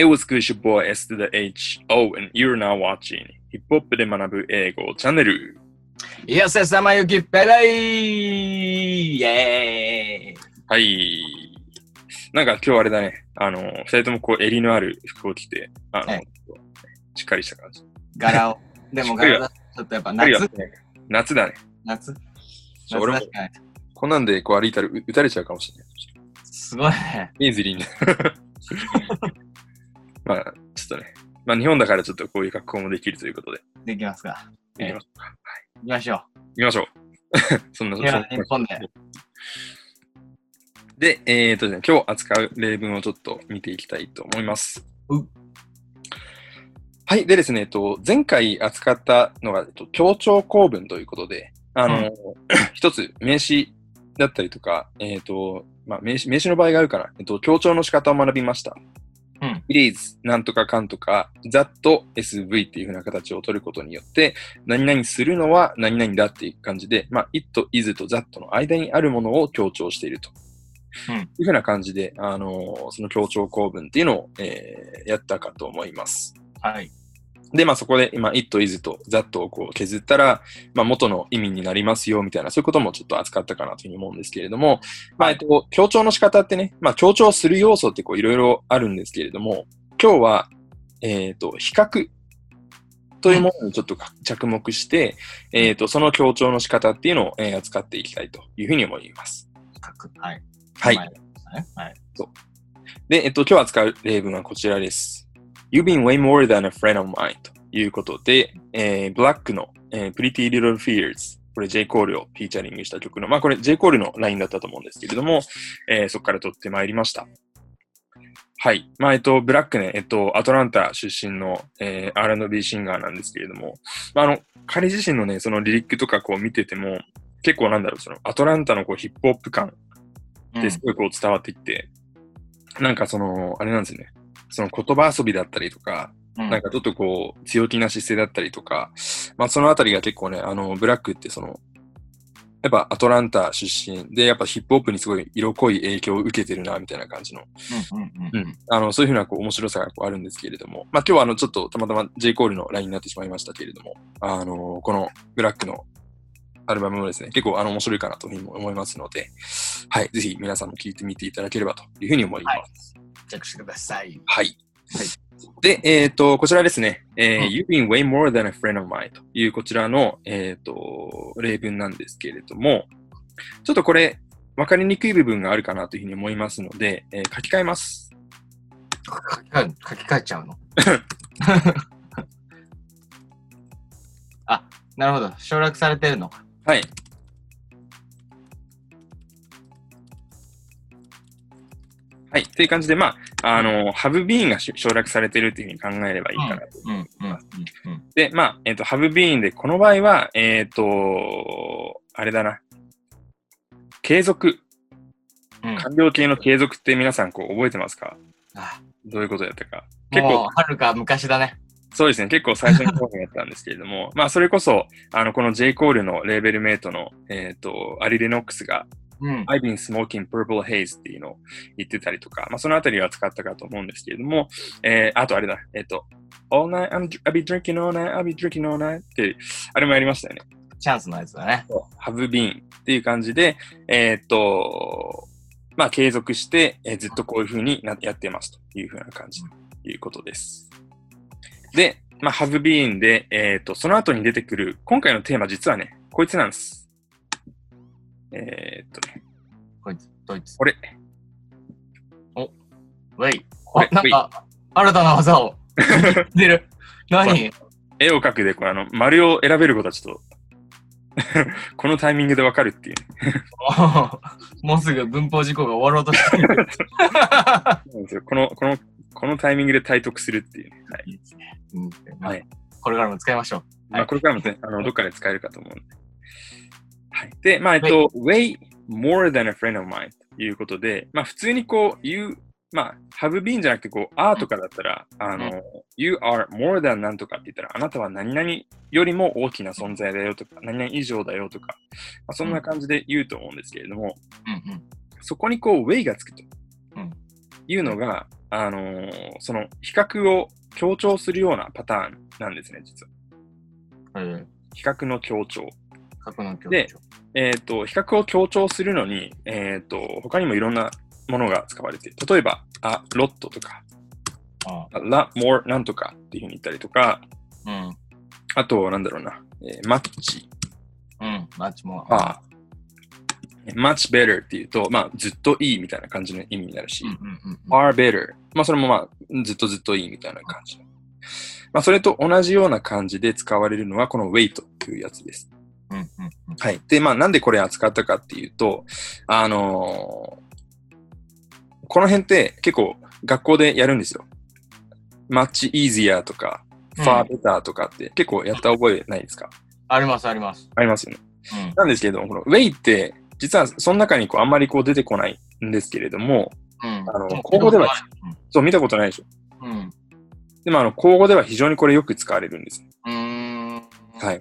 It was good, your boy S to the H. O, and you're now watching ヒップホップで学ぶ英語チャンネル。いやせさまゆきペライイエーイはい。なんか今日あれだね。あの、二人ともこう襟のある服を着て、あの、はいしっかりした感じ。柄を。でも柄だとちょっとやっぱ夏夏だね。夏俺もこんなんでこう歩いたらう撃たれちゃうかもしれない。すごいね。イーズリーに。まあ、ちょっとね。まあ日本だからちょっとこういう格好もできるということで。できますか。行きましょうか。行きましょ行きましょう。そんな、日本で。で、えっ、とね、今日扱う例文をちょっと見ていきたいと思います。うはい。でですね、えっと、前回扱ったのが、えっと、協調構文ということで、あの、うん 一つ名詞だったりとか、えっ、と、まあ、名詞、名詞の場合があるかな。えっと、強調の仕方を学びました。うん。it is なんとかかんとか that SV っていう風な形を取ることによって、何々するのは何々だっていう感じで、まあ、it, is と that の間にあるものを強調していると。うんいう風な感じで、あのーその強調構文っていうのを、えーやったかと思います。はい。で、まあそこで今、it, is と that をこう削ったら、まあ元の意味になりますよみたいな、そういうこともちょっと扱ったかなというふうに思うんですけれども、まあえっと、強調の仕方ってね、まあ強調する要素ってこういろいろあるんですけれども、今日は、えっ、と、比較というものにちょっと着目して、えっ、と、その強調の仕方っていうのを、えー扱っていきたいというふうに思います。書く。はい。はい。はい。で、えっと、今日扱う例文はこちらです。You've been way more than a friend of mine ということで、えー、ブラックの、えー、Pretty Little Fears。これ J. コールをフィーチャリングした曲の、まあこれ J. コールのラインだったと思うんですけれども、えーそこから取ってまいりました。はい。まあ、えっと、ブラックね、えっと、アトランタ出身の、えー R&B シンガーなんですけれども、まあ、あの、彼自身のね、そのリリックとかこう見てても、結構なんだろう、そのアトランタのこうヒップホップ感うんですごいこう伝わっていって、なんかその、あれなんですよね。その言葉遊びだったりとか、うんなんかちょっとこう、強気な姿勢だったりとか、まあそのあたりが結構ね、あの、ブラックってその、やっぱアトランタ出身で、やっぱヒップホップにすごい色濃い影響を受けてるな、みたいな感じの。あの、そういうふうなこう面白さがこうあるんですけれども、まあ今日はあの、ちょっとたまたま J. コールのラインになってしまいましたけれども、あの、このブラックのアルバムもですね、結構あの面白いかなというふうに思いますので、はい、ぜひ皆さんも聞いてみていただければというふうに思います。チェックしてください。はい。はいで、えっ、と、こちらですね、えーうん You've been way more than a friend of mine というこちらの、えっ、と、例文なんですけれども、ちょっとこれ、わかりにくい部分があるかなというふうに思いますので、えー書き換えます。書き換え書き換えちゃうの？あ、なるほど。省略されてるのか。はい。はい。という感じで、まあ、あの、have been が省略されてるっていうふうに考えればいいかなと。うんうんうんうん。で、まあ、えっ、と、have been で、この場合は、えっ、と、あれだな。継続。うん完了形の継続って皆さん、こう、覚えてますか？あどういうことやったか。結構、はるか昔だね。そうですね。結構最初の方にやったんですけれども、まあ、それこそ、あの、この J. コールのレーベルメイトの、えっ、と、アリ・レノックスが、うん。I've been smoking purple haze っていうのを言ってたりとか、まあ、そのあたりは使ったかと思うんですけれども、えー、あとあれだ、えっ、と、all night, I'm, I'll be drinking all night, I'll be drinking all night って、あれもやりましたよね。チャンスのやつだね。have been っていう感じで、えーっと、まあ、継続して、えーずっとこういう風になやっていますという風な感じということです。で、まあ、have been で、えーっと、その後に出てくる、今回のテーマ実はね、こいつなんです。えーっとね、こいつ、ドイツ。これ。ウェイ。これあ、なんか、新たな技を。出る。何？絵を描くで、これあの、丸を選べることはちょっと、このタイミングでわかるっていう、ね。もうすぐ文法事項が終わろうとしてる。この、この、このタイミングで体得するっていうね。はい。いいですね。うんまあはいこれからも使いましょう。まあ、これからもね、あの、どっかで使えるかと思うんで。はい。で、まあ、えっと、way more than a friend of mine ということで、まあ、普通にこう、言う、まあ、have been じゃなくて、こう、are とかだったら、あの、you are more than なんとかって言ったら、あなたは何々よりも大きな存在だよとか、何々以上だよとか、まあ、そんな感じで言うと思うんですけれども、うんうん。そこにこう、way がつくと。うんいうのが、あのーその比較を強調するようなパターンなんですね、実は。え比較の強調。で調。えっ、と、比較を強調するのに、えっ、と、他にもいろんなものが使われて、例えば、あ、ロットとか、ああラ、モーなんとかっていうふうに言ったりとか、うん。あと、なんだろうな、えーマッチ、うん。マッチも。あ、much better っていうと、まあ、ずっといいみたいな感じの意味になるし、うんうんうんうん。are better。まあ、それもまあ、ずっとずっといいみたいな感じ。まあ、それと同じような感じで使われるのは、このというやつです。うんうんうん。はい。で、まあ、なんでこれ扱ったかっていうと、あのーこの辺って結構学校でやるんですよ。much easier とか、うん far better とかって結構やった覚えないですか、ありますあります。ありますよね。うん。なんですけれども、この way って、実はその中にこうあんまりこう出てこないんですけれども、うん。あの高校ではそう見たことないでしょ。うん。でもあの、口語では非常にこれよく使われるんです。うん。はい。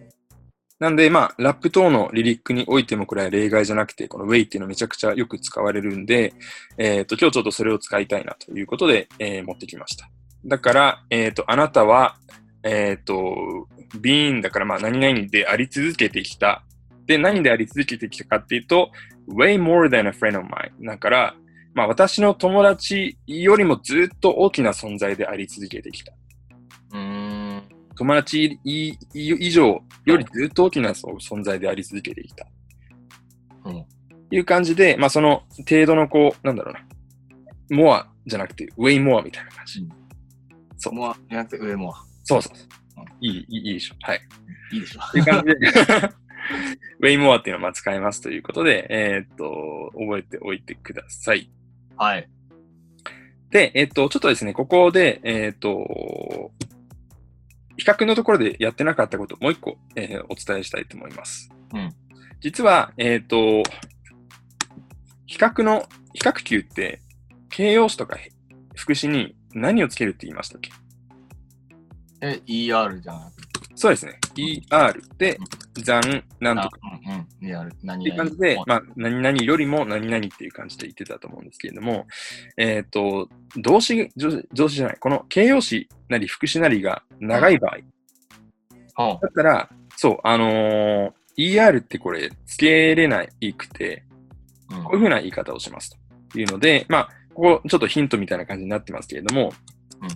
なんで、まあ、ラップ等のリリックにおいてもこれは例外じゃなくて、この way っていうのめちゃくちゃよく使われるんで、えっ、と、今日ちょっとそれを使いたいなということで、えー持ってきました。だから、えっ、と、あなたは、えっ、と、being だから、まあ、何々であり続けてきた。で、何であり続けてきたかっていうと、way more than a friend of mine。だから、まあ、私の友達よりもずっと大きな存在であり続けてきた。うん。友達以以上よりずっと大きな存在であり続けてきた。うんいう感じで、まあその程度のこう、なんだろうな、モアじゃなくて、ウェイモアみたいな感じ。うんそうもう、じゃなくて上も。そうそうそううんいい、いいいいでしょ。はい。いいでしょ。っていう感じで、ウェイモアっていうのをまあ使いますということで、えーっと、覚えておいてください。はい。で、えっと、ちょっとですね、ここで、えっと、比較のところでやってなかったことをもう一個、えーお伝えしたいと思います。うん実は、えっと、比較の、比較級って、形容詞とか副詞に何をつけるって言いましたっけ？え、ER じゃなくて。そうですね。er で、残、なんとか。あうんうん。ER。何っていう感じで、まあ、何々よりも何々っていう感じで言ってたと思うんですけれども、えっ、と、動詞、動詞じゃない、この形容詞なり副詞なりが長い場合、あ、だったら、そう、あのー ER ってこれ、つけれないくて、うん。こういうふうな言い方をしますと。いうので、まあ、ここちょっとヒントみたいな感じになってますけれども、うん。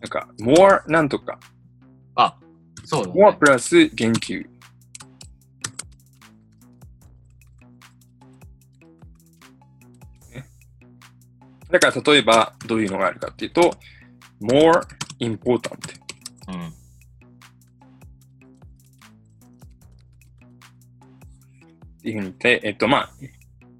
なんか、more なんとか、あ、そうだ、more ね。プラス言及。だから例えばどういうのがあるかっていうと、more important うん。っていうふうに言って、えっとまあ、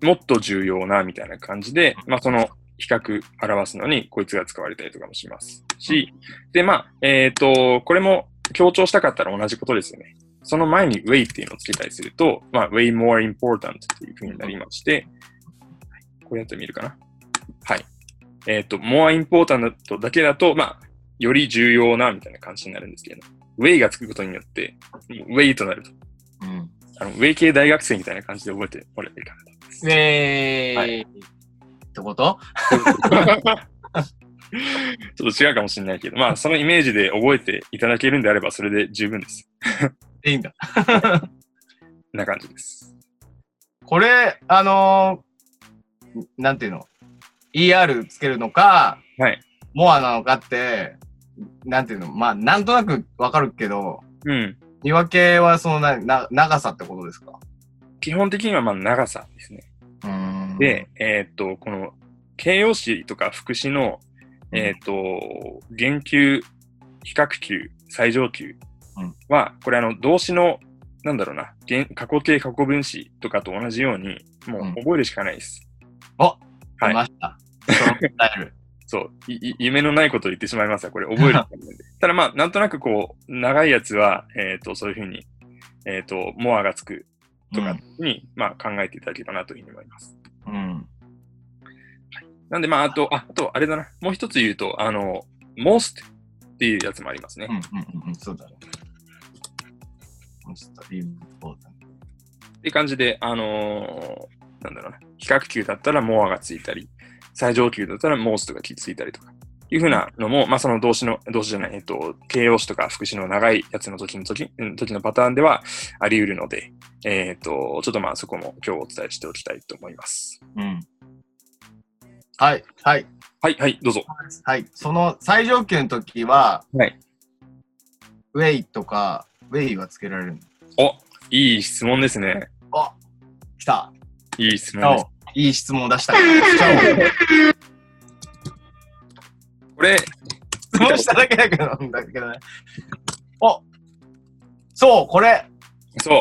もっと重要なみたいな感じで、まあその比較表すのにこいつが使われたりとかもしますし、でまあ、えっと、これも強調したかったら同じことですよね。その前に way っていうのをつけたりすると、まあ way more important っていうふうになりまして、これやってみるかな。はい。えっ、と、more important だけだと、まあ、より重要なみたいな感じになるんですけど、way がつくことによって、way となると。うん。あの、ウェイ系大学生みたいな感じで覚えてもらえばいいかなと思います。えー、はいってこと？ちょっと違うかもしれないけど、まあ、そのイメージで覚えていただけるんであれば、それで十分です。いいんだ。な感じです。これ、あのーなんていうの ?ER つけるのか、はい。モアなのかって、なんていうの？まあ、なんとなくわかるけど、うん。見分けはそのなな長さってことですか？基本的には、まあ、長さですね。うーんで、えーっと、この形容詞とか副詞の、えーっと、言及、比較級、最上級は、これあの、動詞の、なんだろうな、言過去形過去分詞とかと同じように、もう覚えるしかないです。おはい出ました。そ う、夢のないことを言ってしまいますが、これ 覚えるしかないんで。ただまあ、なんとなくこう、長いやつは、えっ、と、そういうふうに、えっ、と、モアがつくとかに、まあ考えていただければなというふうに思います。うん。なんでまあ、あと、ああと、あれだな、もう一つ言うと、あの、most っていうやつもありますね。うんうんうんうん、そうだね。most important. っていう感じで、あのーなんだろうな、比較級だったらモアがついたり、最上級だったら most がついたりとか。いうふうなのも、まあ、その動詞の、動詞じゃない、えっと、形容詞とか副詞の長いやつの時の時、時のパターンではあり得るので、えっと、ちょっとまあそこも今日お伝えしておきたいと思います。うん。はい、はい、はい、はい、どうぞ。はい。その最上級の時は、はい。ウェイとか、ウェイはつけられるの？お、いい質問ですね。あ来た。いい質問いい質問を出した。質これ、問しただけだけど、だけどね。おそう、これ。そ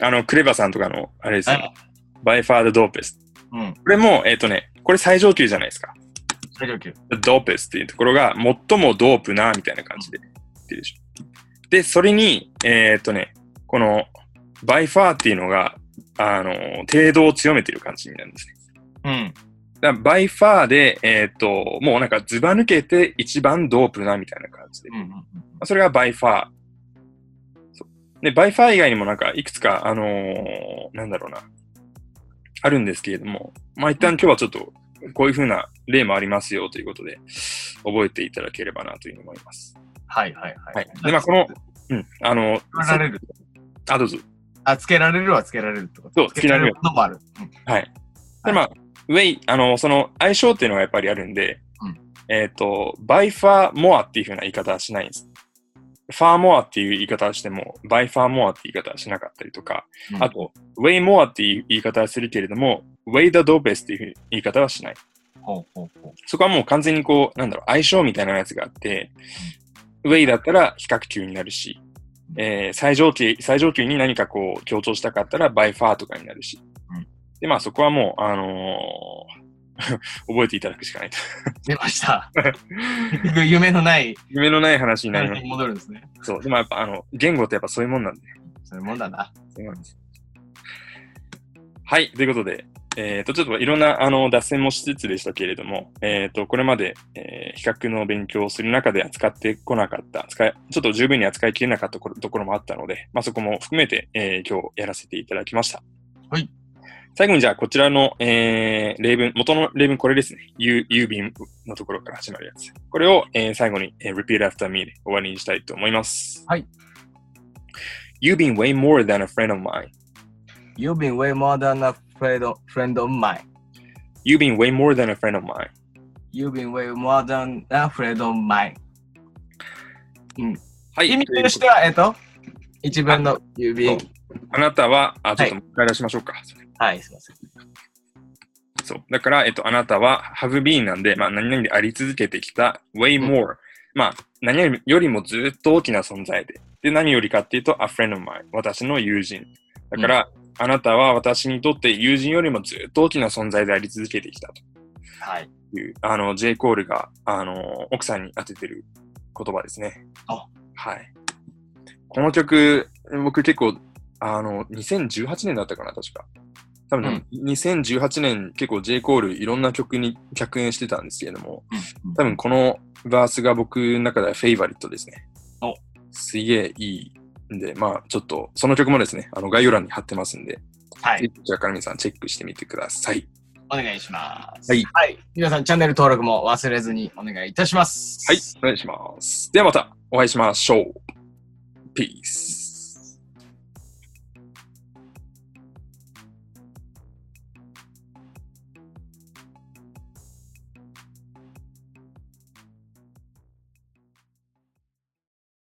う。あの、クレバさんとかの、あれですよ、はいby far the dopest。うん。これも、えっ、とね、これ最上級じゃないですか。最上級。 dopest っていうところが最も dope な、みたいな感じで言ってるでしょ。で、それに、えっ、とね、この、 by far っていうのが、あの、程度を強めてる感じになるんですね。うん。だ by far で、えっ、と、もうなんかズバ抜けて一番 dope な、みたいな感じで。うんうんそれが by far。で、 by far 以外にもなんかいくつか、あのーなんだろうな、あるんですけれども、まあ一旦今日はちょっとこういう風な例もありますよということで、覚えていただければなというふうに思います。はいはいははい。で、まあこの、うん、あの、つけられる。あ、どうぞ。あ、つけられるはつけられるってこと？そうつけられるのもある。うんはい。で、まあ、 way、あの、その相性っていうのがやっぱりあるんで、うんえっ、と、 by far more っていう風な言い方はしないんです。ファーモアっていう言い方をしても、 by far more って言い方はしなかったりとか、うんあと、 way more っていう言い方はするけれども、 way the dopest っていう言い方はしない。ほうほうほう。そこはもう完全にこう、なんだろう、相性みたいなやつがあって、 way だったら比較級になるし、えー最上級、最上級に何かこう強調したかったら by far とかになるし。うんで、まあそこはもう、あのー 覚えていただくしかないと。出ました。夢のない夢のない話になります。戻るんですね。そう。でもやっぱあの、言語ってやっぱそういうもんなんで。そういうもんだな。そうなんです。はい。ということで、えっ、と、ちょっといろんな、あの、脱線もしつつでしたけれども、えっ、と、これまで、えー比較の勉強をする中で扱ってこなかった、扱い、ちょっと十分に扱いきれなかったところところもあったので、まあ、そこも含めて、えー今日やらせていただきました。はい。最後にじゃあ、こちらの、えー例文、元の例文これですね。郵郵便のところから始まるやつ。これを、えー最後に、えー repeat after me で終わりにしたいと思います。はい。You've been way more than a friend of mine. You've been way more than a friend of, friend of mine. You've been way more than a friend of mine. You've been way more than a friend of mine. はい。意味としては、えっと、一文の指。そうあなたは、あ、ちょっともう一回出しましょうか。はい、すいません。そう。だから、えっと、あなたは have been なんで、まあ、何々であり続けてきた way more、まあ、何々よりもずっと大きな存在で。で、何よりかっていうと、a friend of mine。私の友人。だから、あなたは私にとって友人よりもずっと大きな存在であり続けてきたとはい。いう、あの、J. コールが、あの、奥さんに当ててる言葉ですね。あはい。この曲、僕結構、あの、2018年だったかな、確か。多分ね、2018年結構 J. コールいろんな曲に客演してたんですけれども、うん多分このバースが僕の中ではフェイバリットですね。おすげえいいんで、まあちょっと、その曲もですね、あの概要欄に貼ってますんで、はい。こちらから皆さんチェックしてみてください。お願いします。はい。はい。皆さん、チャンネル登録も忘れずにお願いいたします。はい、お願いします。ではまたお会いしましょう。Peace.